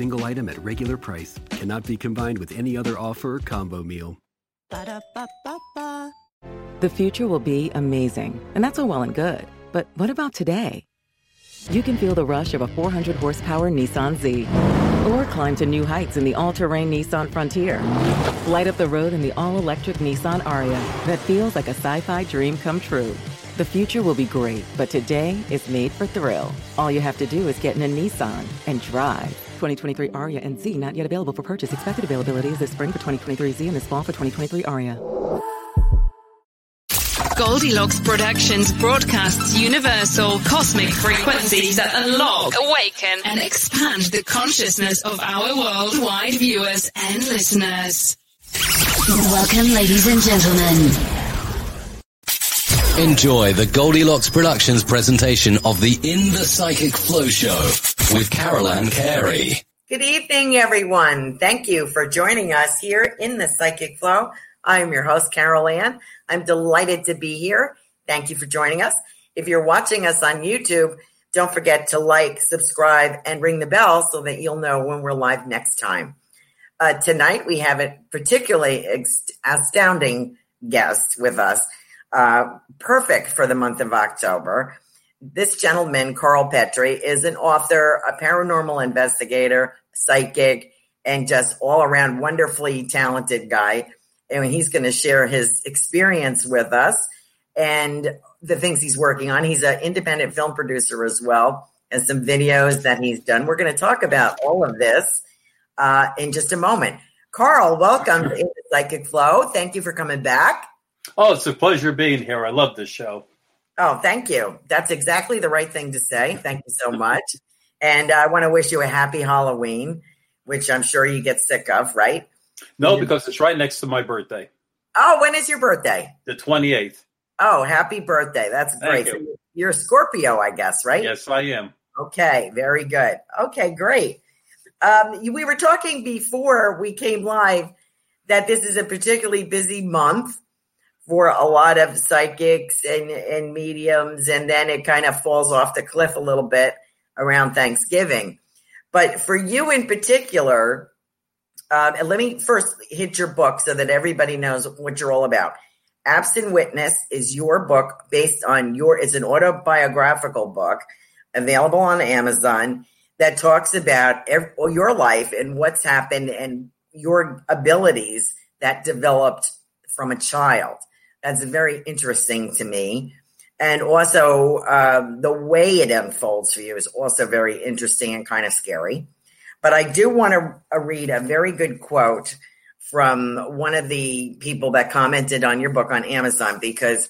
Single item at regular price cannot be combined with any other offer or combo meal. Ba-da-ba-ba-ba. The future will be amazing, and that's all well and good. But what about today? You can feel the rush of a 400 horsepower Nissan Z, or climb to new heights in the all terrain Nissan Frontier. Light up the road in the all electric Nissan Ariya that feels like a sci fi dream come true. The future will be great, but today is made for thrill. All you have to do is get in a Nissan and drive. 2023 Ariya and Z not yet available for purchase. Expected availability is this spring for 2023 Z and this fall for 2023 Ariya. Goldilocks Productions broadcasts universal cosmic frequencies that unlock, awaken, and expand the consciousness of our worldwide viewers and listeners. Welcome, ladies and gentlemen. Enjoy the Goldilocks Productions presentation of the In the Psychic Flow Show with Carol Ann Carey. Good evening, everyone. Thank you for joining us here in the Psychic Flow. I'm your host, Carol Ann. I'm delighted to be here. Thank you for joining us. If you're watching us on YouTube, don't forget to like, subscribe, and ring the bell so that you'll know when we're live next time. Uh, tonight, we have a particularly ex- astounding guest with us, uh, perfect for the month of October. This gentleman, Carl Petrie, is an author, a paranormal investigator, psychic, and just all around wonderfully talented guy. And he's going to share his experience with us and the things he's working on. He's an independent film producer as well, and some videos that he's done. We're going to talk about all of this uh, in just a moment. Carl, welcome to Psychic Flow. Thank you for coming back. Oh, it's a pleasure being here. I love this show. Oh, thank you. That's exactly the right thing to say. Thank you so much. And I want to wish you a happy Halloween, which I'm sure you get sick of, right? No, because it's right next to my birthday, Oh, when is your birthday? the 28th. Oh, happy birthday. That's Thank great. you. So You're a Scorpio, I guess, right? Yes, I am. Okay, very good. Okay, great. Um, you- we were talking before we came live that this is a particularly busy month for a lot of psychics and, and mediums, and then it kind of falls off the cliff a little bit around Thanksgiving. But for you in particular, um, and let me first hit your book so that everybody knows what you're all about. Absent Witness is your book based on your, it's an autobiographical book available on Amazon that talks about every, your life and what's happened and your abilities that developed from a child. That's very interesting to me. And also, um, the way it unfolds for you is also very interesting and kind of scary. But I do want to uh, read a very good quote from one of the people that commented on your book on Amazon because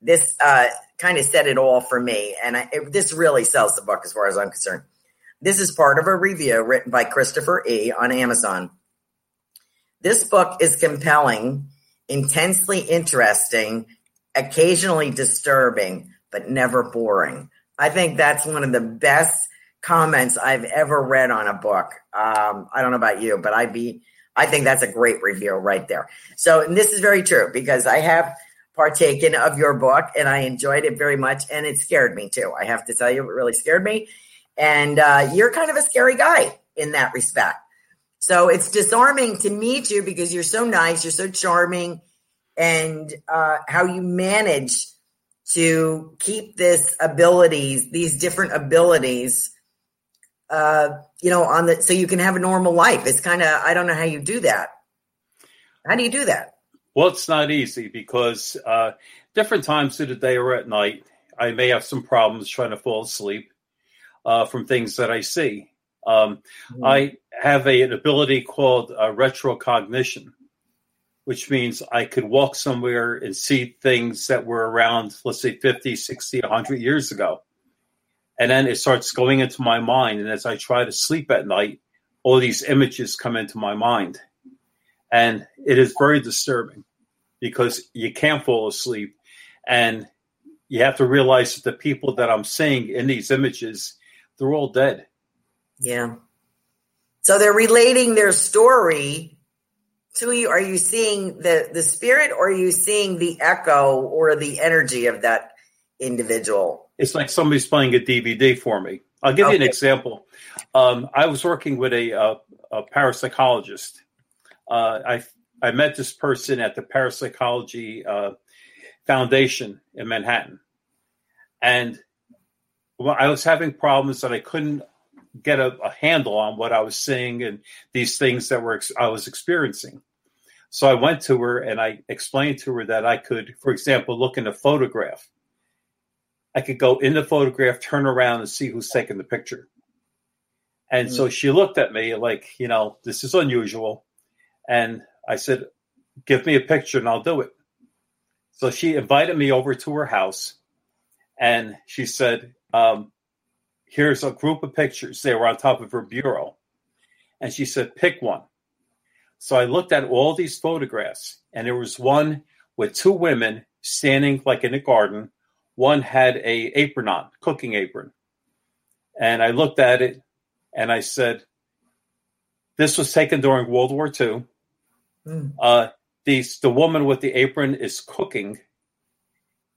this uh, kind of said it all for me. And I, it, this really sells the book as far as I'm concerned. This is part of a review written by Christopher E. on Amazon. This book is compelling, intensely interesting, occasionally disturbing, but never boring. I think that's one of the best comments I've ever read on a book. Um, I don't know about you, but I'd be I think that's a great review right there. So, and this is very true because I have partaken of your book and I enjoyed it very much and it scared me too. I have to tell you, it really scared me. And uh, you're kind of a scary guy in that respect. So it's disarming to meet you because you're so nice, you're so charming, and uh, how you manage to keep this abilities, these different abilities uh, you know, on the so you can have a normal life. It's kind of I don't know how you do that. How do you do that? Well, it's not easy because uh, different times of the day or at night, I may have some problems trying to fall asleep uh, from things that I see. Um, mm-hmm. I have a, an ability called uh, retrocognition, which means I could walk somewhere and see things that were around, let's say 50, 60, 100 years ago. And then it starts going into my mind. And as i try to sleep at night all these images come into my mind. And it is very disturbing because you can't fall asleep. And you have to realize that the people that i'm seeing in these images they're all dead yeah so they're relating their story to you are you seeing the the spirit or are you seeing the echo or the energy of that individual it's like somebody's playing a DVD for me. I'll give okay. you an example. Um, I was working with a, a, a parapsychologist. Uh, I I met this person at the Parapsychology uh, Foundation in Manhattan, and well, I was having problems that I couldn't get a, a, handle on what I was seeing and these things that were I was experiencing. So I went to her and I explained to her that I could, for example, look in a photograph I could go in the photograph, turn around, and see who's taking the picture. And mm-hmm. so mm. she looked at me like, you know, this is unusual. And I said, give me a picture and I'll do it. So she invited me over to her house and she said, um, here's a group of pictures. They were on top of her bureau. And she said, pick one. So I looked at all these photographs and there was one with two women standing like in a garden one had a apron on, cooking apron. And I looked at it and I said, this was taken during World War II. Mm. Uh, the, the woman with the apron is cooking,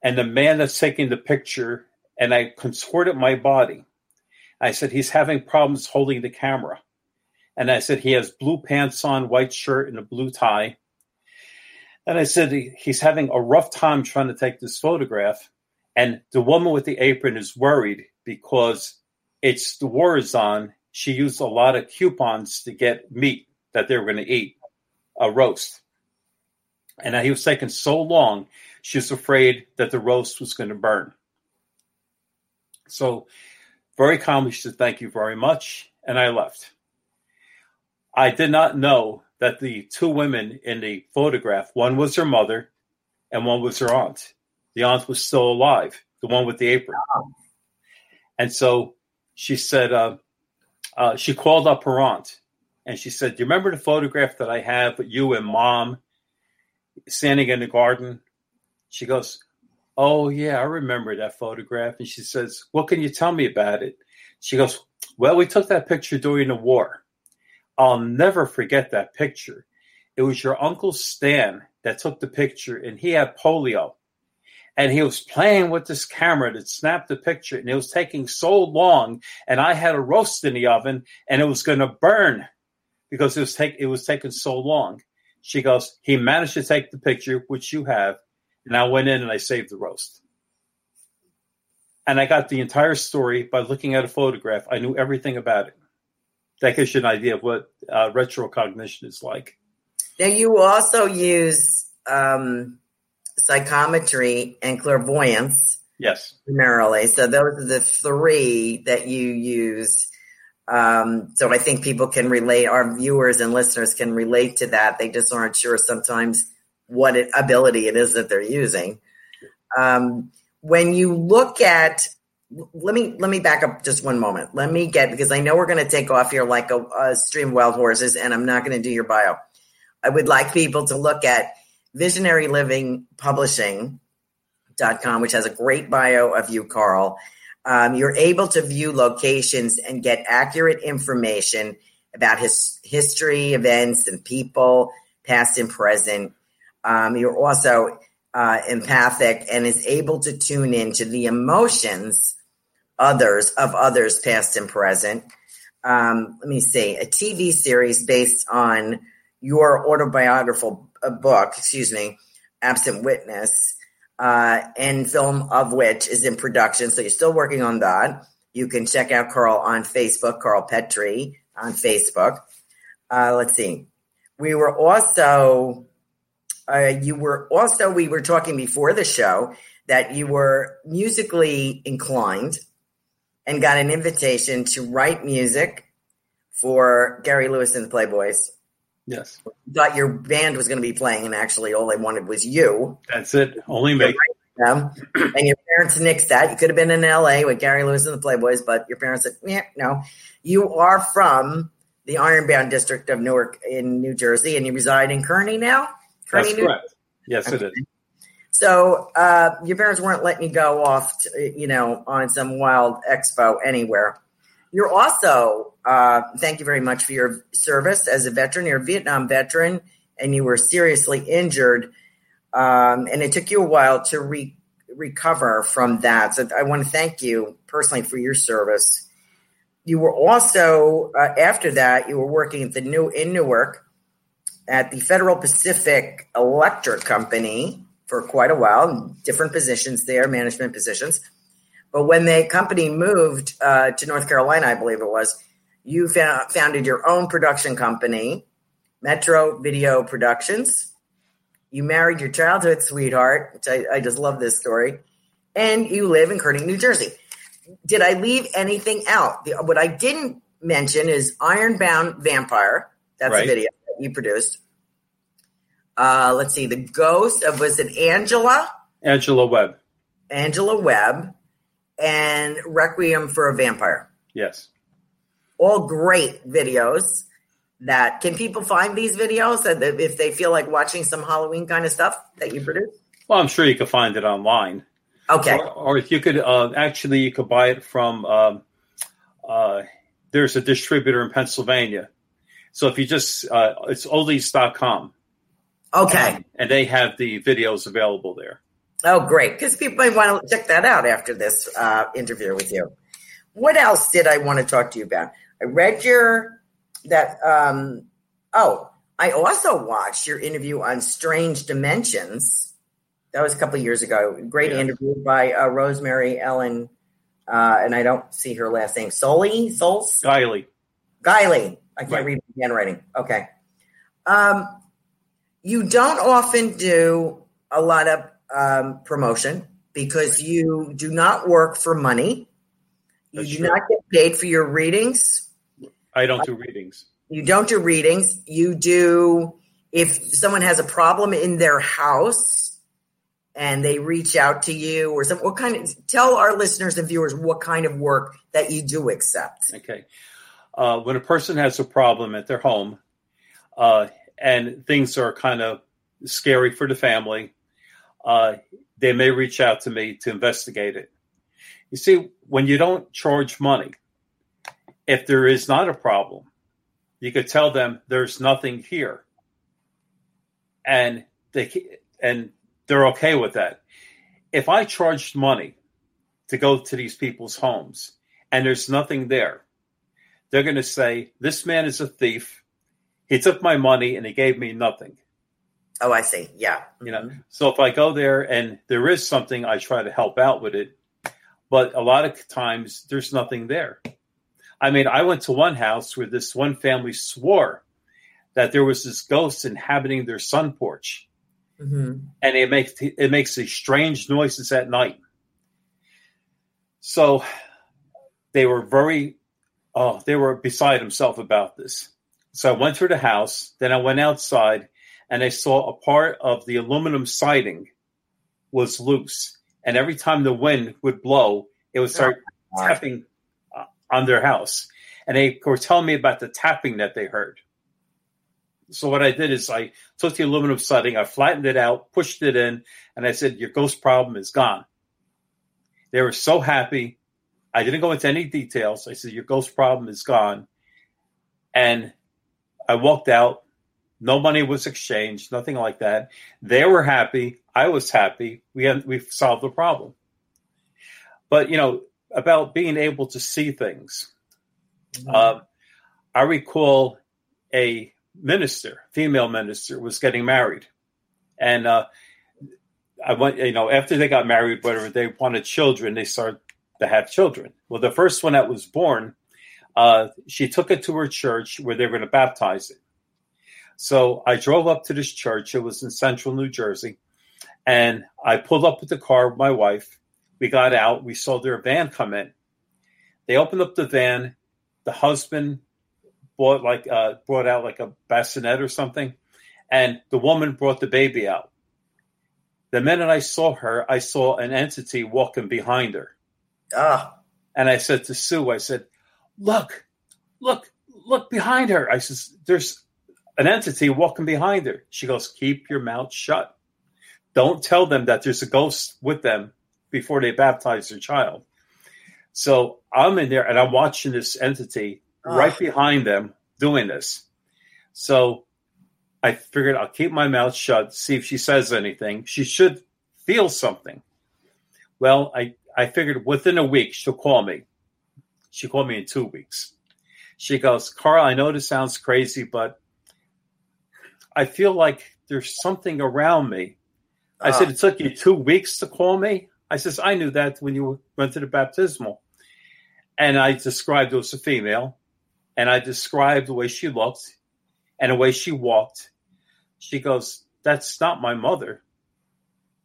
and the man that's taking the picture, and I contorted my body. I said, he's having problems holding the camera. And I said, he has blue pants on, white shirt, and a blue tie. And I said, he's having a rough time trying to take this photograph. And the woman with the apron is worried because it's the war is on. She used a lot of coupons to get meat that they were going to eat, a roast. And he was taking so long, she was afraid that the roast was going to burn. So, very calmly, she said, Thank you very much. And I left. I did not know that the two women in the photograph, one was her mother and one was her aunt the aunt was still alive, the one with the apron. And so she said, uh, uh, she called up her aunt and she said, Do you remember the photograph that I have with you and mom standing in the garden? She goes, Oh, yeah, I remember that photograph. And she says, What can you tell me about it? She goes, Well, we took that picture during the war. I'll never forget that picture. It was your uncle Stan that took the picture, and he had polio and he was playing with this camera that snapped the picture and it was taking so long and i had a roast in the oven and it was going to burn because it was take it was taking so long she goes he managed to take the picture which you have and i went in and i saved the roast and I got the entire story by looking at a photograph. I knew everything about it. That gives you an idea of what uh, retrocognition is like. Now, you also use um, psychometry and clairvoyance. Yes. Primarily. So, those are the three that you use. Um, so, I think people can relate, our viewers and listeners can relate to that. They just aren't sure sometimes what it, ability it is that they're using. Um, when you look at let me let me back up just one moment. Let me get because I know we're going to take off here like a, a stream of wild horses, and I'm not going to do your bio. I would like people to look at Visionary Living Publishing dot com, which has a great bio of you, Carl. Um, you're able to view locations and get accurate information about his history, events, and people, past and present. Um, you're also uh, empathic and is able to tune into the emotions others of others past and present. Um, let me see. A tv series based on your autobiographical uh, book excuse me absent witness uh, and film of which is in production so you're still working on that. You can check out carl on facebook carl petrie on facebook. Uh, let's see. We were also uh, you were also we were talking before the show that you were musically inclined and got an invitation to write music for Gary Lewis and the Playboys. Yes. Thought your band was going to be playing, and actually, all they wanted was you. That's it. Only me. Them. and your parents nixed that. You could have been in LA with Gary Lewis and the Playboys, but your parents said, yeah, no. You are from the Ironbound district of Newark in New Jersey, and you reside in Kearny now? That's correct. Yes, okay. it is. So uh, your parents weren't letting you go off, to, you know, on some wild expo anywhere. You're also, uh, thank you very much for your service as a veteran. You're a Vietnam veteran, and you were seriously injured, um, and it took you a while to re- recover from that. So I want to thank you personally for your service. You were also uh, after that, you were working at the new in Newark at the Federal Pacific Electric Company for quite a while, different positions there, management positions. But when the company moved uh, to North Carolina, I believe it was, you found, founded your own production company, Metro Video Productions. You married your childhood sweetheart, which I, I just love this story, and you live in Kearny, New Jersey. Did I leave anything out? The, what I didn't mention is Ironbound Vampire. That's right. a video you produced. Uh, let's see, the ghost of was it Angela? Angela Webb. Angela Webb and Requiem for a Vampire. Yes. All great videos. That can people find these videos and if they feel like watching some Halloween kind of stuff that you produce? Well, I'm sure you could find it online. Okay. Or, or if you could uh, actually, you could buy it from. Um, uh, there's a distributor in Pennsylvania. So if you just, uh, it's oldies.com. Okay. Um, and they have the videos available there. Oh, great. Because people might want to check that out after this uh, interview with you. What else did I want to talk to you about? I read your, that, um, oh, I also watched your interview on Strange Dimensions. That was a couple years ago. Great yeah. interview by uh, Rosemary Ellen, uh, and I don't see her last name. Soley? Souls? Guiley. Guiley. I can't right. read the handwriting. Okay. Um, you don't often do a lot of um, promotion because you do not work for money. You That's do true. not get paid for your readings. I don't do readings. You don't do readings. You do if someone has a problem in their house and they reach out to you or some what kind of tell our listeners and viewers what kind of work that you do accept. Okay. Uh, when a person has a problem at their home, uh, and things are kind of scary for the family, uh, they may reach out to me to investigate it. You see, when you don't charge money, if there is not a problem, you could tell them there's nothing here, and they and they're okay with that. If I charged money to go to these people's homes and there's nothing there, they're going to say this man is a thief he took my money and he gave me nothing. Oh, I see. Yeah. You know, so if I go there and there is something, I try to help out with it. but a lot of times there's nothing there. I mean, I went to one house where this one family swore that there was this ghost inhabiting their sun porch, Mm-hmm. and it makes it makes these strange noises at night. So they were very, oh, they were beside themselves about this. So I went through the house, then I went outside, and I saw a part of the aluminum siding was loose, and every time the wind would blow, it would start tapping uh, on their house. And they were telling me about the tapping that they heard. So what I did is I took the aluminum siding, I flattened it out, pushed it in, and I said, "Your ghost problem is gone." They were so happy. I didn't go into any details. I said, "Your ghost problem is gone," and I walked out. No money was exchanged, nothing like that. They were happy. I was happy. We had we solved the problem. But you know about being able to see things. Um, I recall a minister, female minister, was getting married, and uh, I went. You know, after they got married, whatever they wanted children, they started to have children. Well, the first one that was born, uh, she took it to her church where they were going to baptize it. So I drove up to this church. It was in central New Jersey, and I pulled up with the car with my wife. We got out. We saw their van come in. They opened up the van. The husband bought like uh, brought out like a bassinet or something, and the woman brought the baby out. The minute I saw her, I saw an entity walking behind her. Ah. And I said to Sue, I said, "Look, look, look behind her." I says, "There's an entity walking behind her." She goes, "Keep your mouth shut. Don't tell them that there's a ghost with them before they baptize their child." So I'm in there and I'm watching this entity right behind them doing this. So I figured I'll keep my mouth shut, see if she says anything. She should feel something. Well, I, I figured within a week she'll call me. She called me in two weeks. She goes, Carl, I know this sounds crazy, but I feel like there's something around me. I said, It took you two weeks to call me? I says, I knew that when you went to the baptismal. And I described it was a female and I described the way she looked and the way she walked. She goes, That's not my mother.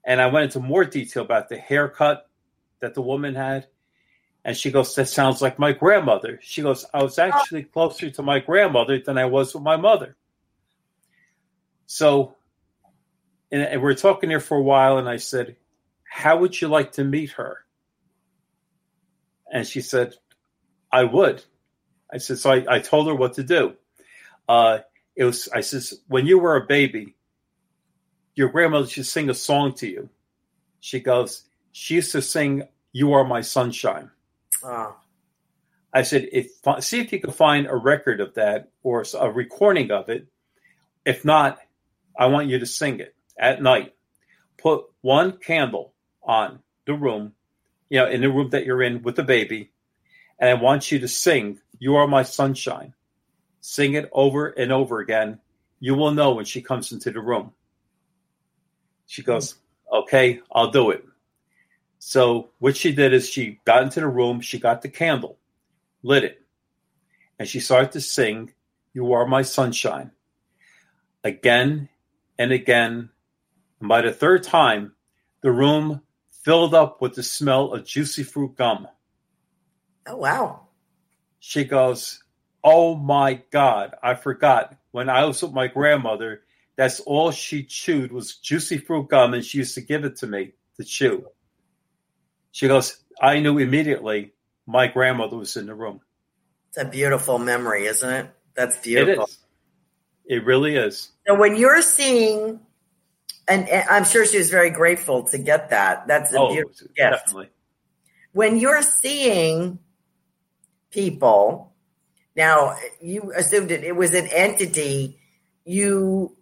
And I went into more detail about the haircut that the woman had. And she goes, That sounds like my grandmother. She goes, I was actually closer to my grandmother than I was with my mother. So, and, we're talking here for a while, and I said, How would you like to meet her? And she said, I would. I said, so I, I told her what to do. Uh, it was, I says, when you were a baby, your grandmother should sing a song to you. She goes, she used to sing, You Are My Sunshine. Oh. I said, if, see if you can find a record of that or a recording of it. If not, I want you to sing it at night. Put one candle on the room, you know, in the room that you're in with the baby, and I want you to sing, You Are My Sunshine. Sing it over and over again. You will know when she comes into the room. She goes, Okay, I'll do it. So, what she did is she got into the room, she got the candle, lit it, and she started to sing, You Are My Sunshine, again and again. And by the third time, the room filled up with the smell of juicy fruit gum. Oh, wow. She goes, Oh my God, I forgot. When I was with my grandmother, that's all she chewed was juicy fruit gum, and she used to give it to me to chew. She goes, I knew immediately my grandmother was in the room. It's a beautiful memory, isn't it? That's beautiful. It is. It really is. So when you're seeing, and, and I'm sure she was very grateful to get that. That's a Oh, beautiful gift. definitely. When you're seeing people, now you assumed it, it was an entity. You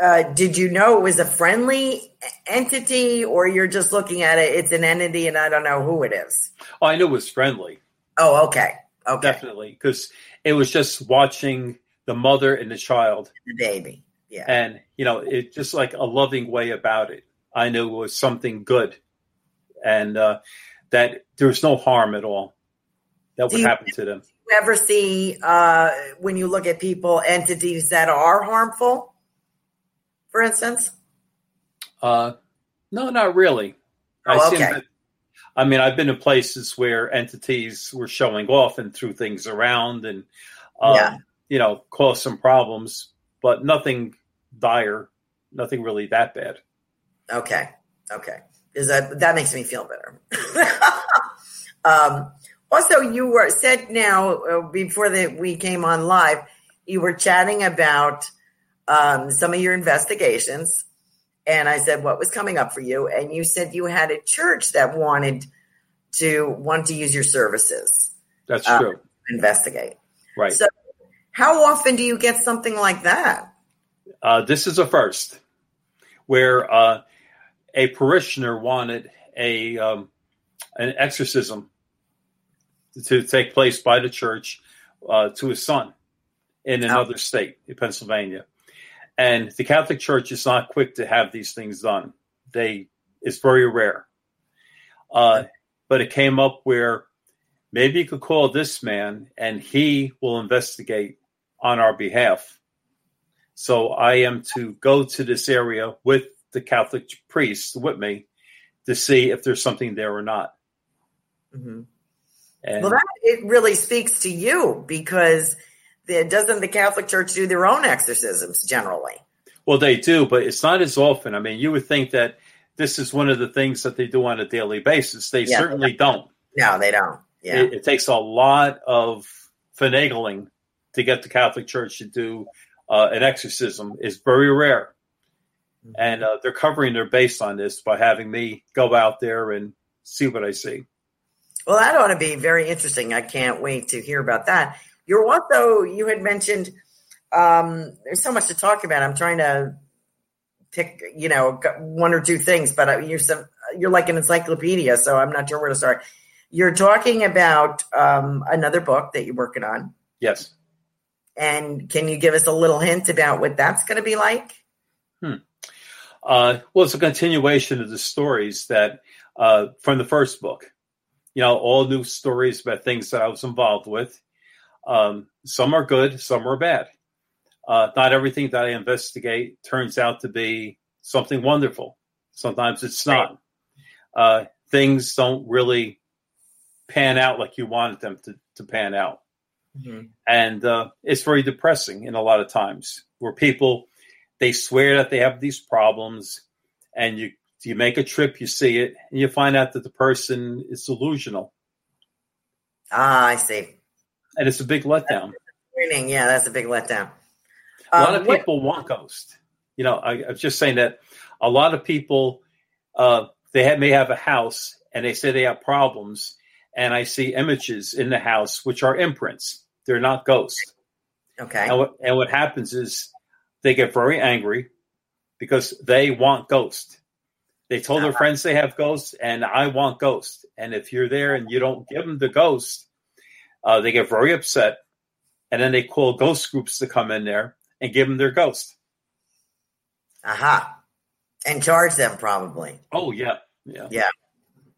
uh, did you know it was a friendly entity, or you're just looking at it? It's an entity, and I don't know who it is. Oh, I knew it was friendly. Oh, okay, okay, Definitely. Because it was just watching the mother and the child. the baby. Yeah, And, you know, it just like a loving way about it. I knew it was something good. And uh, that there's no harm at all that would you, happen to them. You ever see uh, when you look at people entities that are harmful, for instance? Uh, no, not really. Oh, I okay. That, I mean, I've been in places where entities were showing off and threw things around and, um, Yeah. you know, caused some problems, but nothing dire, nothing really that bad. Okay. Okay. Is that that makes me feel better. um, also, you were said now uh, before that we came on live, you were chatting about um, some of your investigations, and I said what was coming up for you, and you said you had a church that wanted to want to use your services. That's uh, true. investigate. Right. So, how often do you get something like that? Uh, this is a first where uh, a parishioner wanted a um, an exorcism to take place by the church uh, to his son in another state, in Pennsylvania. And the Catholic Church is not quick to have these things done. They it's very rare. Uh, but it came up where maybe you could call this man and he will investigate on our behalf. So I am to go to this area with the Catholic priest with me to see if there's something there or not. Mhm. And Well, that it really speaks to you because the, doesn't the Catholic Church do their own exorcisms generally? well, they do, but it's not as often. I mean, you would think that this is one of the things that they do on a daily basis. They Yeah. certainly don't. No, they don't. Yeah. It, it takes a lot of finagling to get the Catholic Church to do uh, an exorcism. It's very rare. Mm-hmm. And uh, they're covering their base on this by having me go out there and see what I see. Well, that ought to be very interesting. I can't wait to hear about that. You're what though? You had mentioned um, there's so much to talk about. I'm trying to pick, you know, one or two things, but uh, you're some, you're like an encyclopedia, so I'm not sure where to start. You're talking about um, another book that you're working on, Yes. and can you give us a little hint about what that's going to be like? Uh, well, it's a continuation of the stories that uh, from the first book. You know, all new stories about things that I was involved with. Um, some are good, some are bad. Uh, not everything that I investigate turns out to be something wonderful. Sometimes it's not. Uh, things don't really pan out like you wanted them to, to pan out. And uh, it's very depressing in a lot of times where people they swear that they have these problems and you you make a trip you see it and you find out that the person is delusional Ah, I see. And it's a big letdown yeah, that's a big letdown. a lot Um, of what- people want ghost you know I, i'm just saying that a lot of people uh, they have, may have a house and they say they have problems and i see images in the house which are imprints they're not ghosts Okay. and what, and what happens is they get very angry because they want ghost. They told their friends they have ghosts, and I want ghost. And if you're there and you don't give them the ghost, uh, they get very upset, and then they call ghost groups to come in there and give them their ghost. Aha. And charge them probably. Oh yeah, yeah, Yeah.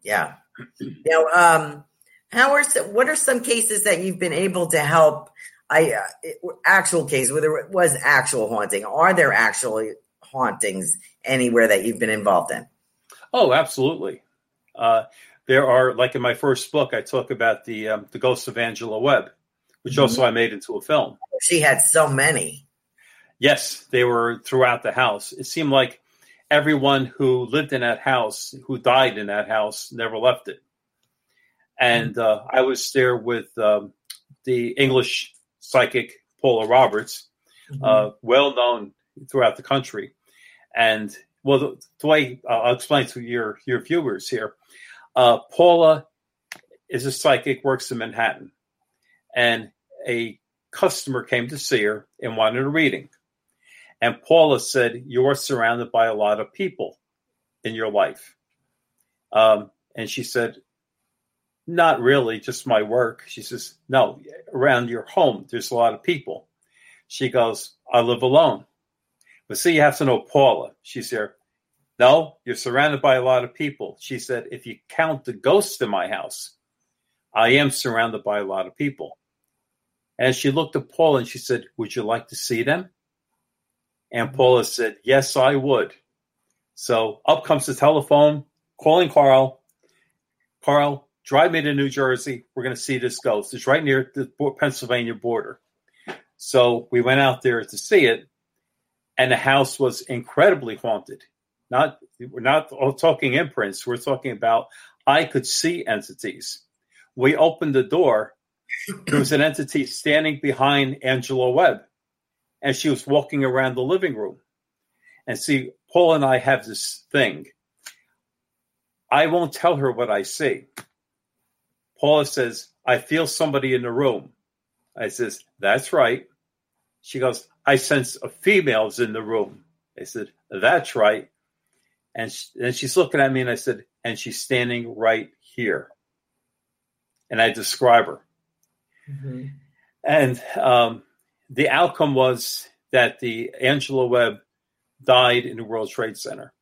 Yeah. now, um, how are some, what are some cases that you've been able to help? I uh, actual cases where there was actual haunting. Are there actually hauntings anywhere that you've been involved in? Oh, absolutely. Uh, there are like in my first book, I talk about the um, the ghosts of Angela Webb, which also I made into a film. She had so many. Yes, they were throughout the house. It seemed like everyone who lived in that house, who died in that house, never left it. And uh, I was there with um, the English psychic Paula Roberts, uh, well known throughout the country. And well, the, the way uh, I'll explain to your your viewers here, uh, Paula is a psychic, works in Manhattan, and a customer came to see her and wanted a reading. And Paula said, You are surrounded by a lot of people in your life. Um, and she said, Not really, just my work. She says, No, around your home, there's a lot of people. She goes, I live alone. But see, you have to know Paula. She's there. No, you're surrounded by a lot of people. She said, If you count the ghosts in my house, I am surrounded by a lot of people. And she looked at Paula and she said, Would you like to see them? And mm-hmm. Paula said, Yes, I would. So up comes the telephone, calling Carl. Carl, drive me to New Jersey. We're going to see this ghost. It's right near the Pennsylvania border. So we went out there to see it, and the house was incredibly haunted. Not we're not all talking imprints. We're talking about I could see entities. We opened the door. There was an entity standing behind Angela Webb, and she was walking around the living room. And see, Paul and I have this thing. I won't tell her what I see. Paula says, I feel somebody in the room. I says, That's right. She goes, I sense a female's in the room. I said, That's right. And, she, and she's looking at me, and I said, And she's standing right here. And I describe her. Mm-hmm. And um, the outcome was that the Angela Webb died in the World Trade Center.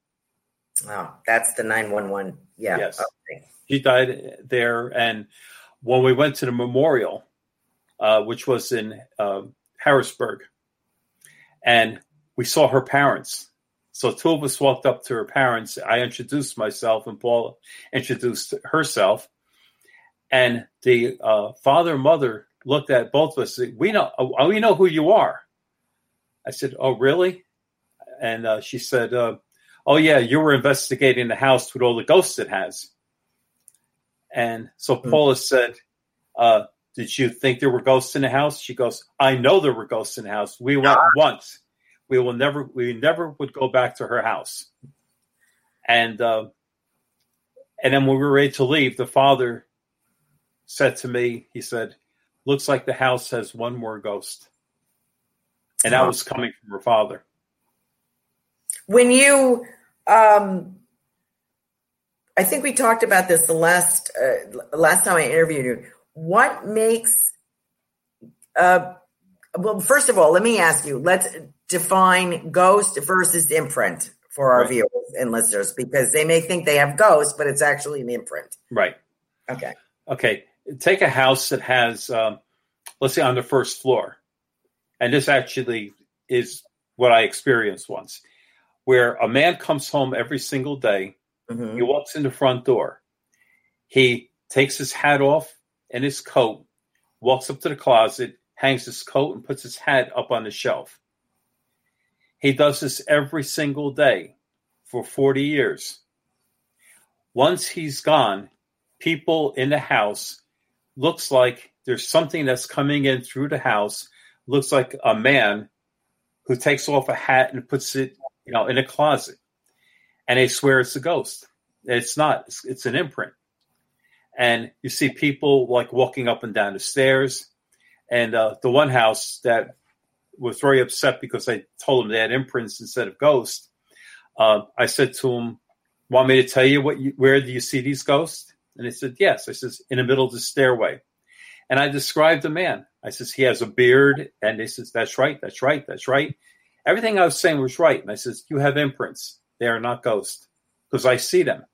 Oh, that's the 911. Yeah. Yes. Okay. She died there. And when we went to the memorial, uh, which was in uh, Harrisburg, and we saw her parents. So two of us walked up to her parents. I introduced myself, and Paula introduced herself. And the uh, father and mother looked at both of us. We know, we know who you are. I said, "Oh, really?" and uh, she said, uh, "Oh yeah, you were investigating the house with all the ghosts it has." And so mm. Paula said, uh, "Did you think there were ghosts in the house?" She goes, "I know there were ghosts in the house. We went ah. once. We will never. We never would go back to her house." And uh, and then when we were ready to leave, the father said to me, he said, "Looks like the house has one more ghost." And that was coming from her father when you um, I think we talked about this the last uh, last time I interviewed you. What makes uh, well, first of all, let me ask you. Let's define ghost versus imprint for our right. viewers and listeners because they may think they have ghosts, but it's actually an imprint. Right. Okay. Okay. Take a house that has, um, let's say, on the first floor, and this actually is what I experienced once where a man comes home every single day. Mm-hmm. He walks in the front door. He takes his hat off and his coat, walks up to the closet, hangs his coat, and puts his hat up on the shelf. He does this every single day for 40 years. Once he's gone, people in the house looks like there's something that's coming in through the house, looks like a man who takes off a hat and puts it you know, in a closet, and they swear it's a ghost. It's not. It's, it's an imprint. And you see people like walking up and down the stairs. And uh, the one house that was very upset because I told him they had imprints instead of ghosts. Uh, I said to him, "Want me to tell you what? You, where do you see these ghosts?" And he said, "Yes." I says, "In the middle of the stairway." And I described the man. I says, "He has a beard," and they says, "That's right. That's right. That's right." Everything I was saying was right. And I says, You have imprints. They are not ghosts because I see them.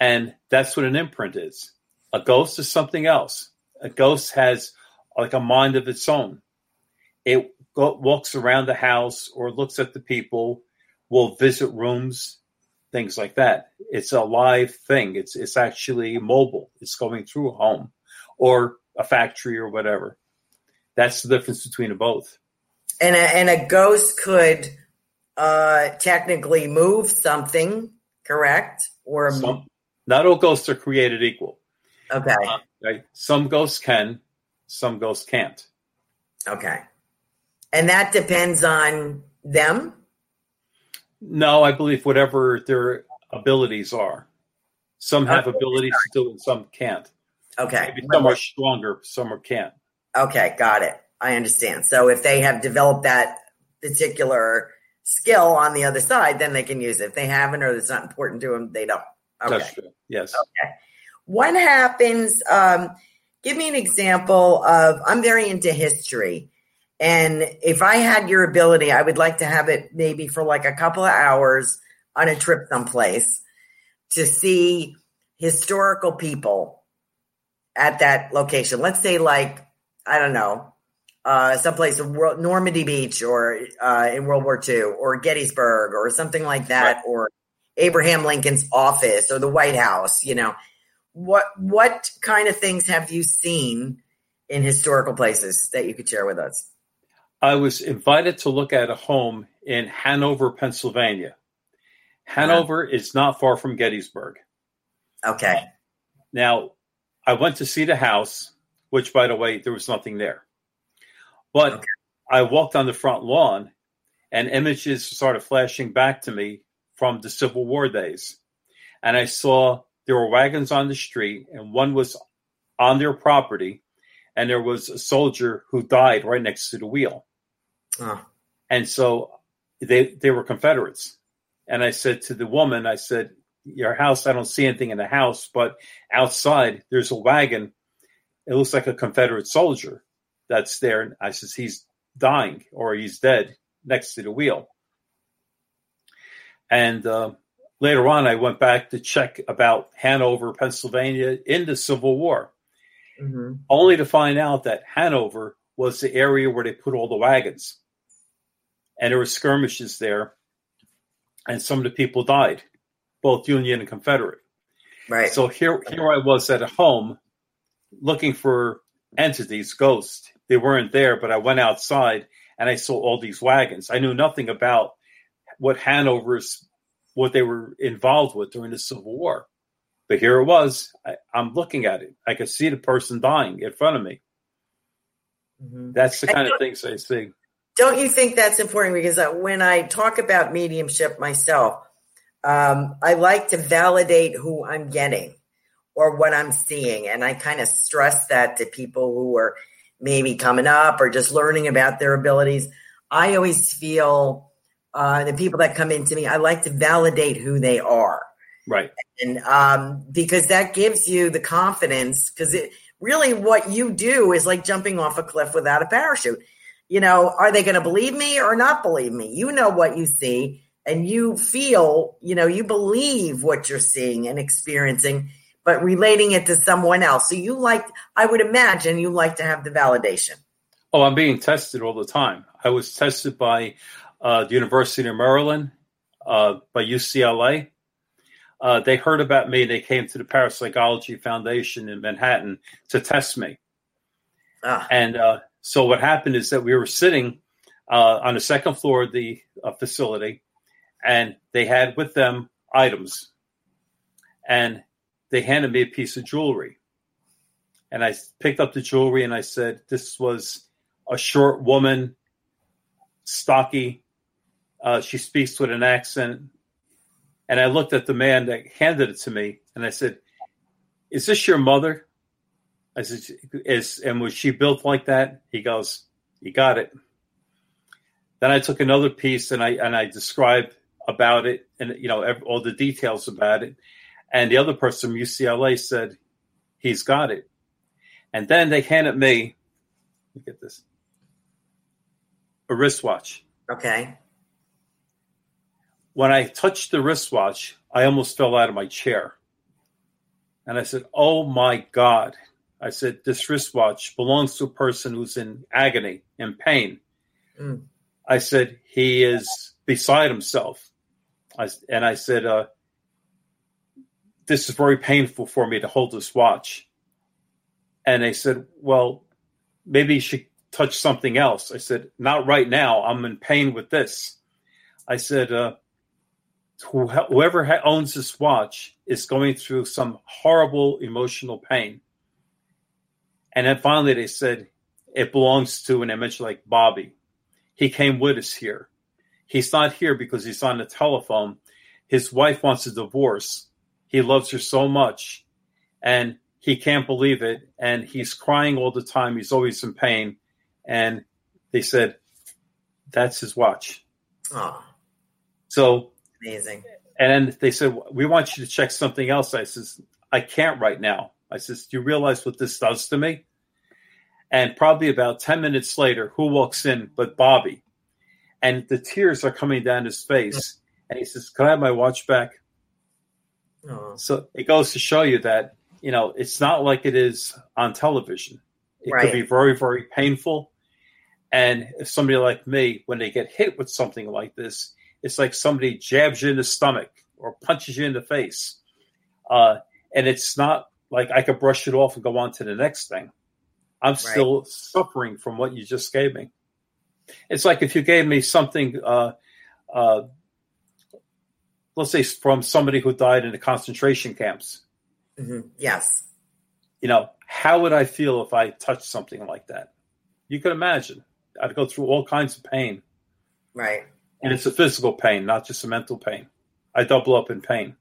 And that's what an imprint is. A ghost is something else. A ghost has like a mind of its own. It go, walks around the house or looks at the people, will visit rooms, things like that. It's a live thing. It's it's actually mobile. It's going through a home or a factory or whatever. That's the difference between the both and a, and a ghost could uh, technically move something, correct? Or some, not all ghosts are created equal. Okay. Uh, right? Some ghosts can, some ghosts can't. Okay. And that depends on them? No, I believe whatever their abilities are. Some have okay. abilities do it, some can't. Okay. Maybe some are stronger, some are can't. Okay, got it. I understand. So if they have developed that particular skill on the other side, then they can use it. If they haven't or it's not important to them, they don't. Okay. That's true. Yes. Okay. What happens? Um, give me an example of. I'm very into history, and if I had your ability, I would like to have it maybe for like a couple of hours on a trip someplace to see historical people at that location. Let's say, like, I don't know, uh, someplace in Normandy Beach or uh, in World War II or Gettysburg or something like that, right. or Abraham Lincoln's office or the White House, you know. What what kind of things have you seen in historical places that you could share with us? I was invited to look at a home in Hanover, Pennsylvania. Hanover uh-huh. is not far from Gettysburg. Okay. Now, I went to see the house, which, by the way, there was nothing there. But okay. I walked on the front lawn, and images started flashing back to me from the Civil War days. And I saw there were wagons on the street, and one was on their property, and there was a soldier who died right next to the wheel. Uh. And so they they were Confederates. And I said to the woman, I said, Your house, I don't see anything in the house, but outside there's a wagon. It looks like a Confederate soldier that's there. And I says, He's dying or he's dead next to the wheel. And uh, later on, I went back to check about Hanover, Pennsylvania in the Civil War mm-hmm. only to find out that Hanover was the area where they put all the wagons. And there were skirmishes there, and some of the people died, both Union and Confederate. Right. So here, here I was at home looking for entities, ghosts. They weren't there, but I went outside and I saw all these wagons. I knew nothing about what Hanover's, what they were involved with during the Civil War. But here it was. I, am looking at it. I could see the person dying in front of me. Mm-hmm. That's the kind of things I see. Don't you think that's important? Because uh, when I talk about mediumship myself, um, I like to validate who I'm getting or what I'm seeing. And I kind of stress that to people who are maybe coming up or just learning about their abilities. I always feel uh, the people that come into me, I like to validate who they are. Right. And um, because that gives you the confidence, because it really what you do is like jumping off a cliff without a parachute. You know, are they going to believe me or not believe me? You know what you see and you feel, you know, you believe what you're seeing and experiencing, but relating it to someone else. So you like, I would imagine you like to have the validation. Oh, I'm being tested all the time. I was tested by uh, the University of Maryland, uh, by UCLA, uh, they heard about me. They came to the Parapsychology Foundation in Manhattan to test me. Ah. And uh, so what happened is that we were sitting uh, on the second floor of the uh, facility, and they had with them items, and they handed me a piece of jewelry. And I picked up the jewelry and I said, "This was a short woman, stocky. Uh, she speaks with an accent and I looked at the man that handed it to me and I said, Is this your mother? I said, Is and was she built like that? He goes, You got it. Then I took another piece and I and I described about it and you know all the details about it. And the other person from UCLA said, He's got it. And then they handed me, look at this, a wristwatch. Okay. When I touched the wristwatch, I almost fell out of my chair. And I said, Oh my God. I said, This wristwatch belongs to a person who's in agony and pain. Mm. I said, He is beside himself. I, and I said, uh, This is very painful for me to hold this watch. And they said, Well, maybe you should touch something else. I said, Not right now. I'm in pain with this. I said, uh, whoever owns this watch is going through some horrible emotional pain. And then finally they said it belongs to an image like Bobby. He came with us here. He's not here because he's on the telephone. His wife wants a divorce. He loves her so much and he can't believe it. And he's crying all the time. He's always in pain. And they said, that's his watch. Oh. So Amazing. And they said, We want you to check something else. I says, I can't right now. I says, Do you realize what this does to me? And probably about 10 minutes later, who walks in but Bobby? And the tears are coming down his face. And he says, Can I have my watch back? Oh. So it goes to show you that, you know, it's not like it is on television. It Right. could be very, very painful. And if somebody like me, when they get hit with something like this, it's like somebody jabs you in the stomach or punches you in the face. Uh, and it's not like I could brush it off and go on to the next thing. I'm still suffering from what you just gave me. It's like if you gave me something, uh, uh, let's say from somebody who died in the concentration camps. Mhm. Yes. You know, how would I feel if I touched something like that? You can imagine. I'd go through all kinds of pain. Right. And it's a physical pain, not just a mental pain. I double up in pain.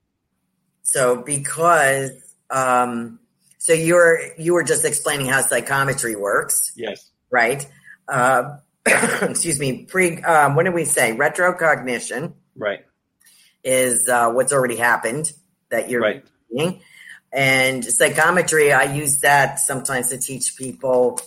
So because um so you're you were just explaining how psychometry works, Yes. right? Uh excuse me, pre um what did we say? Retrocognition Right. is uh what's already happened that you're Right. seeing. And psychometry, I use that sometimes to teach people.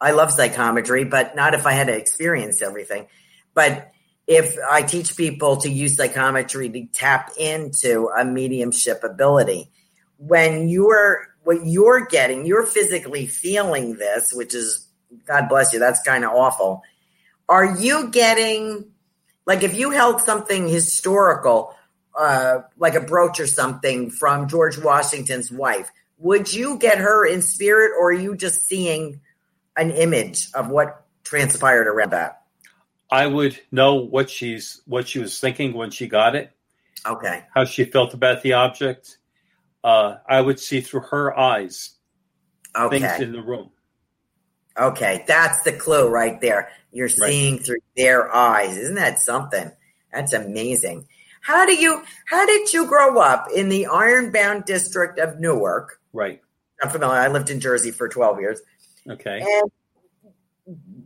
I love psychometry, but not if I had to experience everything. But if I teach people to use psychometry to tap into a mediumship ability, when you're what you're getting, you're physically feeling this, which is God bless you, that's kind of awful. Are you getting like if you held something historical, uh, like a brooch or something from George Washington's wife, would you get her in spirit, or are you just seeing an image of what transpired around that? I would know what she's what she was thinking when she got it, Okay. how she felt about the object. Uh, I would see through her eyes okay. things in the room. Okay. That's the clue right there. You're seeing through their eyes. Isn't that something? That's amazing. How do you how did you grow up in the ironbound district of Newark? Right. I'm familiar. I lived in Jersey for 12 years. Okay. And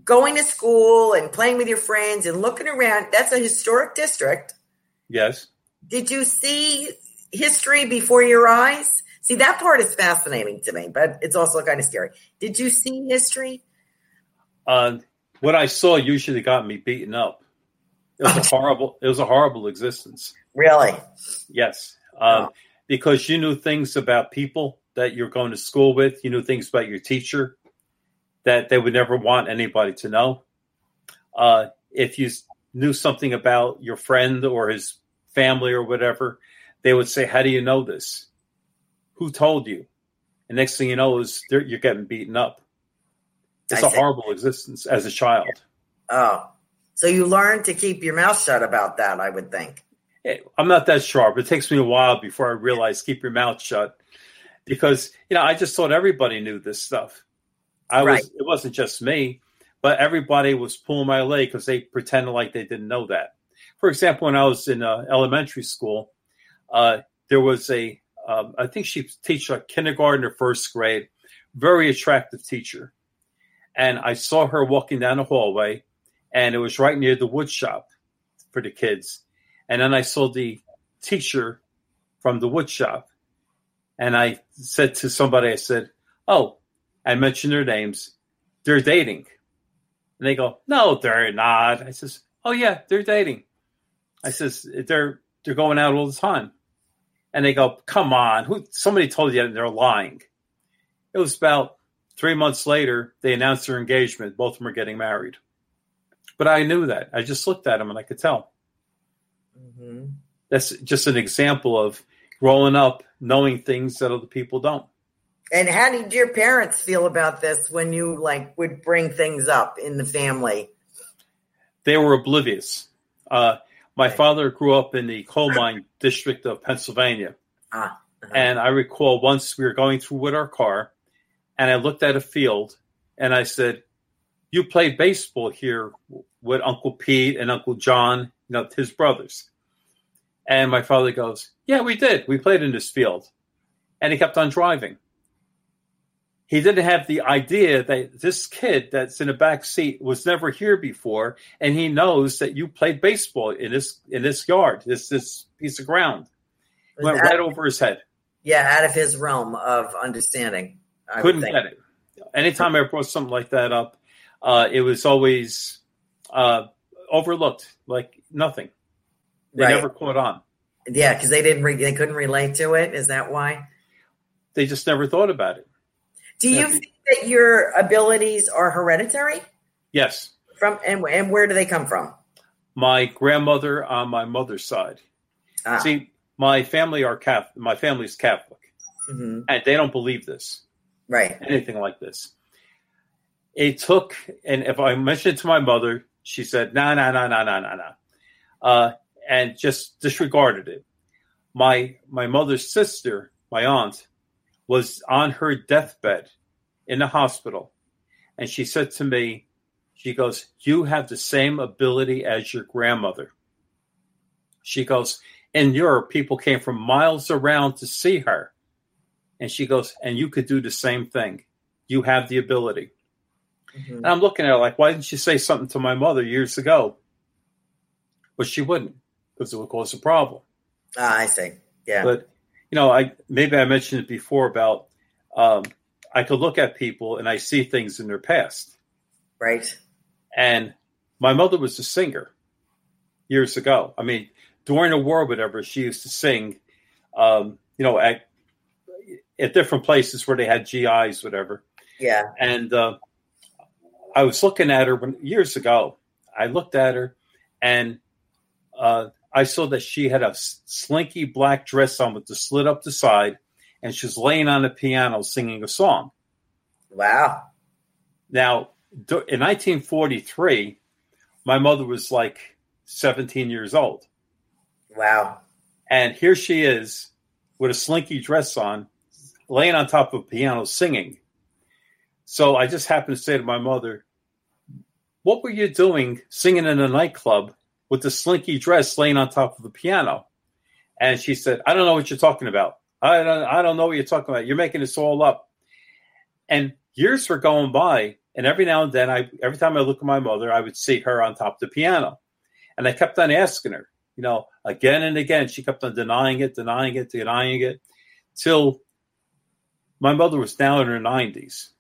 going to school and playing with your friends and looking around, that's a historic district. Yes. Did you see history before your eyes? See, that part is fascinating to me, but it's also kind of scary. Did you see history? Uh, what I saw usually got me beaten up. It was a horrible. It was a horrible existence. Really? Yes, um, because you knew things about people that you're going to school with. You knew things about your teacher that they would never want anybody to know. Uh, if you knew something about your friend or his family or whatever, they would say, "How do you know this? Who told you?" And next thing you know is you're getting beaten up. It's I a see. horrible existence as a child. Oh, so you learned to keep your mouth shut about that, I would think. Eh, I'm not that sharp. It takes me a while before I realize keep your mouth shut because you know I just thought everybody knew this stuff. I Right. was it wasn't just me, but everybody was pulling my leg because they pretended like they didn't know that. For example, when I was in uh, elementary school, uh, there was a um, I think she teach like kindergarten or first grade, very attractive teacher, and I saw her walking down the hallway, and it was right near the wood shop for the kids. And then I saw the teacher from the wood shop. And I said to somebody, I said, Oh, I mentioned their names. They're dating. And they go, No, they're not. I says, Oh yeah, they're dating. I says, they're they're going out all the time. And they go, Come on, who somebody told you that they're lying. It was about three months later, they announced their engagement. Both of them are getting married. But I knew that. I just looked at them and I could tell hmm that's just an example of growing up knowing things that other people don't. And how did your parents feel about this when you like would bring things up in the family? They were oblivious. Uh, my father grew up in the coal mine district of Pennsylvania. Ah, And I recall once we were going through with our car, and I looked at a field and I said, You played baseball here with Uncle Pete and Uncle John, you know, his brothers. And my father goes, Yeah, we did. We played in this field. And he kept on driving. He didn't have the idea that this kid that's in the back seat was never here before, and he knows that you played baseball in this in this yard, this this piece of ground. Went right over his head. Yeah, out of his realm of understanding. I couldn't get it. Anytime I brought something like that up, uh, it was always uh, overlooked, like nothing. They Right. never caught on. Yeah, because they didn't. Re- they couldn't relate to it. Is that why? They just never thought about it. Do you think that your abilities are hereditary Yes, from, and and where do they come from? my grandmother on my mother's side. Ah. See, my family are Catholic. My family's Catholic, hmm and they don't believe this. Right. anything like this. It took, and if I mentioned it to my mother, she said, "No, no, no, no, no, no, no," uh, and just disregarded it. My my mother's sister, my aunt, was on her deathbed in the hospital, and she said to me, "She goes, you have the same ability as your grandmother." She goes, "In Europe, people came from miles around to see her." And she goes, and you could do the same thing. You have the ability. Mhm. And I'm looking at her like, why didn't you say something to my mother years ago? But she wouldn't, because it would cause a problem. Ah, I see. Yeah. But you know, I maybe I mentioned it before about um, I could look at people and I see things in their past. right. And my mother was a singer years ago. I mean, during the war, whatever, she used to sing, um, you know, at at different places where they had GIs, whatever. Yeah. And uh, I was looking at her when, years ago. I looked at her, and uh, I saw that she had a slinky black dress on with the slit up the side, and she was laying on the piano singing a song. Wow. Now, in 1943, my mother was like 17 years old. Wow. And here she is with a slinky dress on, laying on top of a piano singing. So I just happened to say to my mother, What were you doing singing in a nightclub with the slinky dress laying on top of the piano? And she said, I don't know what you're talking about. I don't, I don't know what you're talking about. You're making this all up. And years were going by, and every now and then, I every time I look at my mother, I would see her on top of the piano, and I kept on asking her, you know, again and again. She kept on denying it, denying it, denying it, till my mother was now in her nineties,